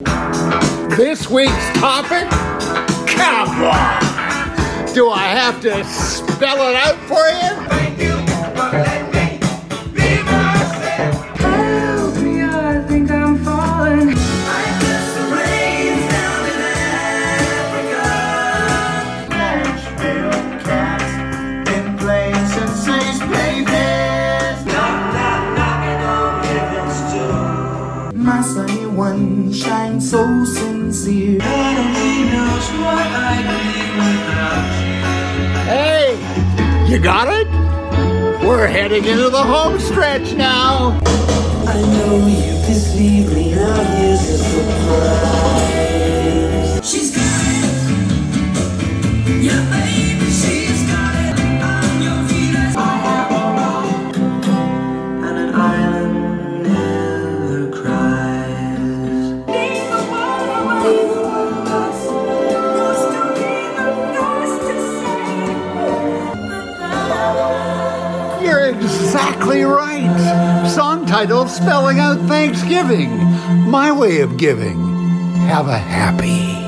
This week's topic? Come on! Do I have to spell it out for you? My sunny one shines so sincere. God only knows what I'd be without you. Hey, you got it? We're heading into the home stretch now. I know you You're exactly right. Song title spelling out Thanksgiving. My way of giving. Have a happy.